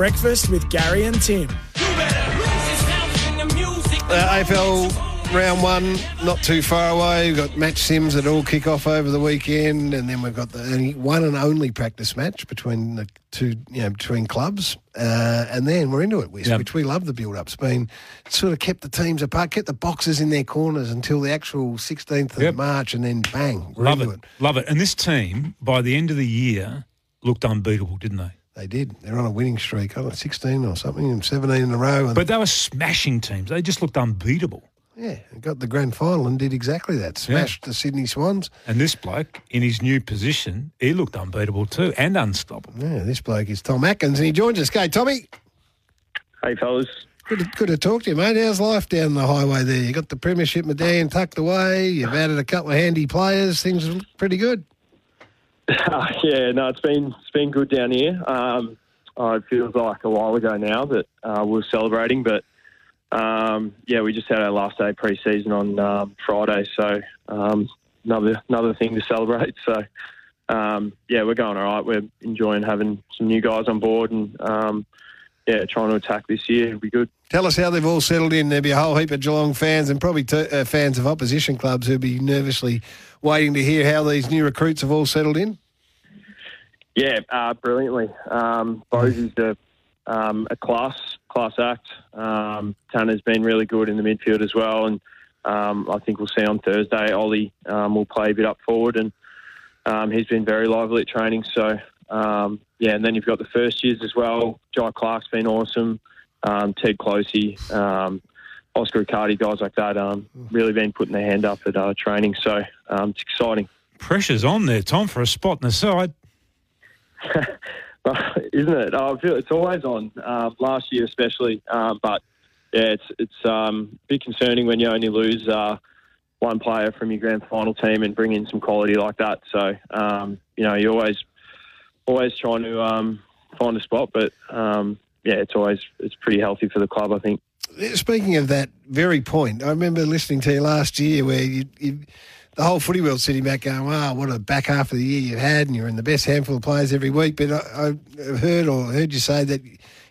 Breakfast with Gary and Tim. Uh, AFL round one, not too far away. We've got match sims that all kick off over the weekend, and then we've got the one and only practice match between the two, you know, between clubs, uh, and then we're into it, which, Yep. which we love the build-up. It's been sort of kept the teams apart, kept the boxes in their corners until the actual 16th of Yep. March, and then bang, we're Love into it. Love it. And this team, by the end of the year, looked unbeatable, didn't they? They did. They're on a winning streak, I don't know, 16 or something, and 17 in a row. And But they were smashing teams. They just looked unbeatable. yeah, got the grand final and did exactly that. Smashed the Sydney Swans. And this bloke, in his new position, he looked unbeatable too and unstoppable. Yeah, this bloke is Tom Atkins, and he joins us. Okay, Tommy. Hey, fellas. Good to, good to talk to you, mate. How's life down the highway there? You got the premiership medallion tucked away. You've added a couple of handy players. Things look pretty good. yeah, no, it's been it's been good down here. Um, oh, it feels like a while ago now that uh, we're celebrating, but um, yeah, we just had our last day pre-season on um, Friday, so um, another another thing to celebrate. So um, yeah, we're going all right. We're enjoying having some new guys on board, and um, yeah, trying to attack this year. It'll be good. Tell us how they've all settled in. There'll be a whole heap of Geelong fans and probably t- uh, fans of opposition clubs who'll be nervously waiting to hear how these new recruits have all settled in. Yeah, uh, brilliantly. Um, Bosey's a, um, a class class act. Um, Tanner's been really good in the midfield as well, and um, I think we'll see on Thursday. Ollie um, will play a bit up forward, and um, he's been very lively at training. So um, yeah, and then you've got the first years as well. Jhye Clark's been awesome. Um, Ted Clohesy, um, Oscar Riccardi, guys like that, um, really been putting their hand up at uh, training. So um, it's exciting. Pressure's on there, Tom, for a spot in the side. isn't it? Oh, I feel it's always on. Um, last year, especially, um, but yeah, it's it's um, a bit concerning when you only lose uh, one player from your grand final team and bring in some quality like that. So um, you know, you're always always trying to um, find a spot, but um, yeah, it's always it's pretty healthy for the club, I think. Speaking of that very point, I remember listening to you last year where you, you, the whole footy world sitting back going, wow, what a back half of the year you've had, and you're in the best handful of players every week. But I, I've heard or heard you say that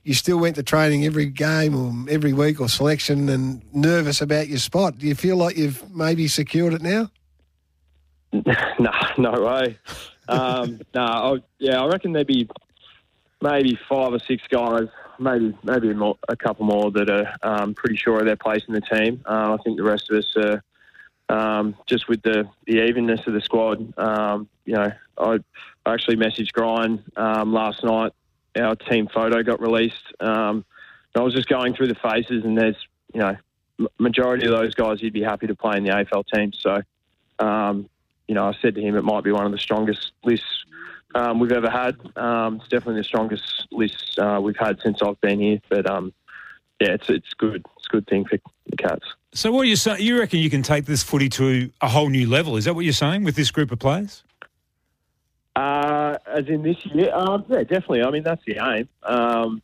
you still went to training every game or every week or selection and nervous about your spot. Do you feel like you've maybe secured it now? no, no way. Um, no, I, yeah, I reckon there'd be maybe five or six guys, maybe maybe more, a couple more that are um, pretty sure of their place in the team. Uh, I think the rest of us are um, just with the, the evenness of the squad. Um, you know, I, I actually messaged Grind um, last night. Our team photo got released. Um, I was just going through the faces, and there's you know majority of those guys you'd be happy to play in the AFL team. So. Um, you know, I said to him it might be one of the strongest lists um, we've ever had. Um, it's definitely the strongest list uh, we've had since I've been here. But um, yeah, it's it's good. It's a good thing for the Cats. So what are you saying? You reckon you can take this footy to a whole new level? Is that what you're saying with this group of players? Uh, as in this year, um, yeah, definitely. I mean, that's the aim. Um,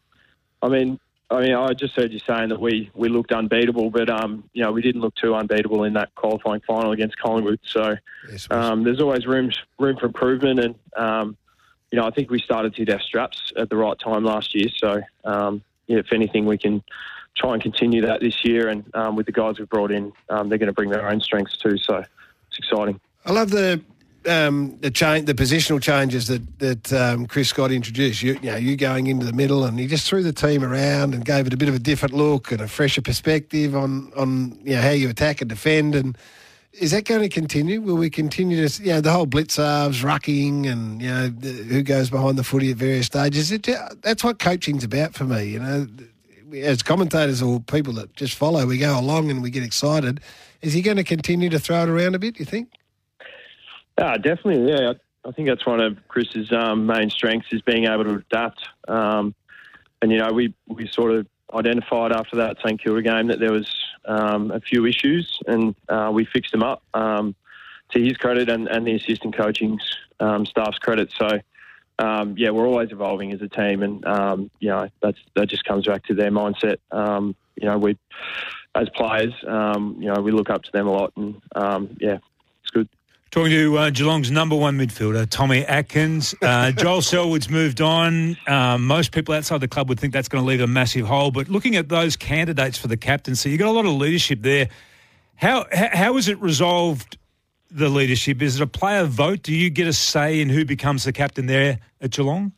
I mean, I mean, I just heard you saying that we, we looked unbeatable, but um, you know, we didn't look too unbeatable in that qualifying final against Collingwood. So Yes, um, there's always room room for improvement, and um, you know, I think we started to hit our straps at the right time last year. So um, yeah, if anything, we can try and continue that this year, and um, with the guys we've brought in, um, they're going to bring their own strengths too. So it's exciting. I love the um, the change, the positional changes that that um, Chris Scott introduced. You, you know, you going into the middle, and he just threw the team around and gave it a bit of a different look and a fresher perspective on on you know how you attack and defend. And is that going to continue? Will we continue to you know the whole blitz halves, rucking, and you know the, who goes behind the footy at various stages? It, that's what coaching's about for me. You know, as commentators or people that just follow, we go along and we get excited. Is he going to continue to throw it around a bit? You think? Yeah, definitely. Yeah, I, think that's one of Chris's um, main strengths is being able to adapt. Um, and you know we we sort of identified after that St Kilda game that there was um, a few issues, and uh, we fixed them up. Um, to his credit and, and the assistant coaching um, staff's credit. So, um, yeah, we're always evolving as a team, and you know that's that just comes back to their mindset. You know, we as players, you know, we look up to them a lot, and yeah. Talking to uh, Geelong's number one midfielder, Tommy Atkins. Uh, Joel Selwood's moved on. Um, most people outside the club would think that's going to leave a massive hole. But looking at those candidates for the captaincy, you've got a lot of leadership there. How, how is it resolved the leadership? Is it a player vote? Do you get a say in who becomes the captain there at Geelong?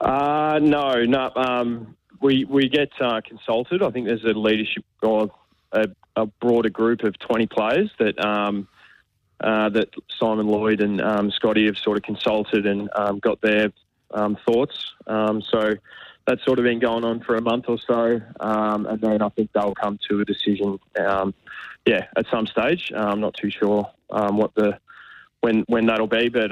Uh, no, no. Um, we we get uh, consulted. I think there's a leadership or a, a broader group of 20 players that um, uh, that Simon Lloyd and um, Scotty have sort of consulted and um, got their um, thoughts. Um, so that's sort of been going on for a month or so, um, and then I think they'll come to a decision. yeah, at some stage. I'm not too sure what the when when that'll be, but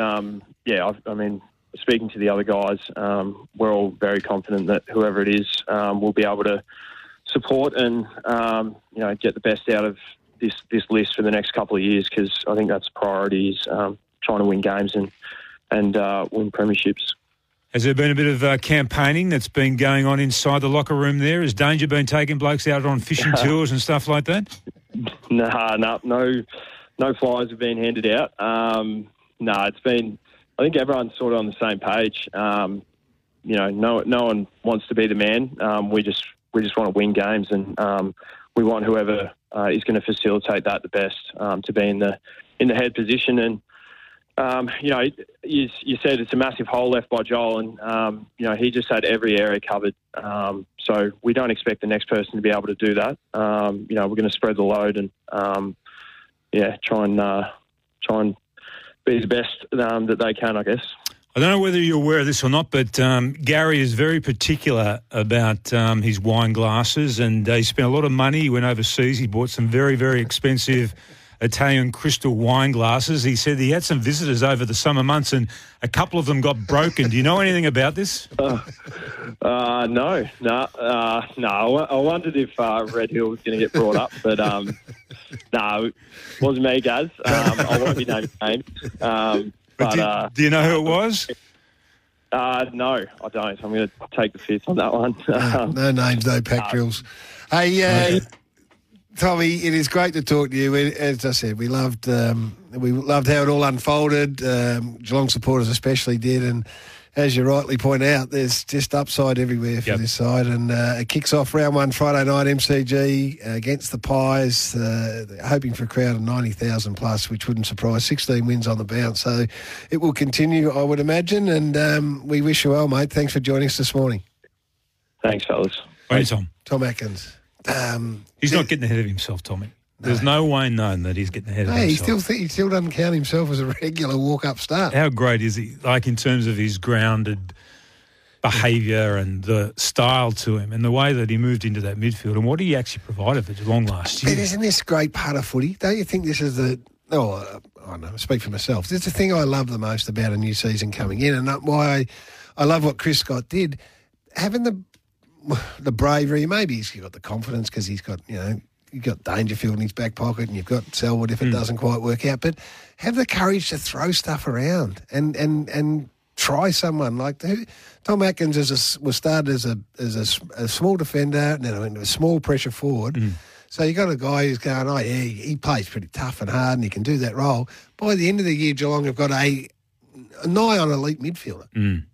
yeah, I, I, mean. Speaking to the other guys, we're all very confident that whoever it is will be able to support and you know get the best out of this this list for the next couple of years because I think that's priorities um, trying to win games and and uh, win premierships. Has there been a bit of uh, campaigning that's been going on inside the locker room there? Has Danger been taking blokes out on fishing tours and stuff like that? Nah, no, no, no flyers have been handed out. Um, no, nah, it's been. I think everyone's sort of on the same page. Um, you know, no, no one wants to be the man. Um, we just we just want to win games, and um, we want whoever uh, is going to facilitate that the best um, to be in the in the head position. And um, you know, you, you, said it's a massive hole left by Joel, and um, you know he just had every area covered. Um, so we don't expect the next person to be able to do that. Um, you know, we're going to spread the load and um, yeah, try and uh, try and be the best that they can, I guess. I don't know whether you're aware of this or not, but um, Gary is very particular about um, his wine glasses, and uh, he spent a lot of money. He went overseas. He bought some very, very expensive Italian crystal wine glasses. He said he had some visitors over the summer months, and a couple of them got broken. Do you know anything about this? Uh, uh, no, no, uh, no. I wondered if uh, Red Hill was going to get brought up, but um, no, it wasn't me, Gaz. Um, I won't be named. Um, but, do, uh, do, you know who it was? Uh, no, I don't. I'm going to take the fifth on that one. no, no names, no pack drills. Hey, uh, Tommy, it is great to talk to you. As I said, we loved um, we loved how it all unfolded. Um, Geelong supporters especially did, and as you rightly point out, there's just upside everywhere for yep. this side. And uh, it kicks off round one Friday night MCG uh, against the Pies, uh, hoping for a crowd of 90,000 plus, which wouldn't surprise. 16 wins on the bounce. So it will continue, I would imagine. And um, we wish you well, mate. Thanks for joining us this morning. Thanks, fellas. Hey, Tom. Tom Atkins. Um, He's not getting ahead of himself, Tommy. There's no way known that he's getting ahead of himself. He still, he still doesn't count himself as a regular walk-up start. How great is he? Like in terms of his grounded behaviour and the style to him and the way that he moved into that midfield and what he actually provided for Geelong last year. But isn't this great part of footy? Don't you think this is the... Oh, uh, I don't know, speak for myself. This is the thing I love the most about a new season coming in and why I, I love what Chris Scott did. Having the the bravery, maybe he's got the confidence because he's got, you know, you've got Dangerfield in his back pocket and you've got Selwood if it mm. doesn't quite work out. But have the courage to throw stuff around and and and try someone like who, Tom Atkins as a, was started as a as a, a small defender and then went into a small pressure forward. Mm. So you got a guy who's going, oh yeah, he plays pretty tough and hard and he can do that role. By the end of the year, Geelong have got a, a nigh on elite midfielder. Mm.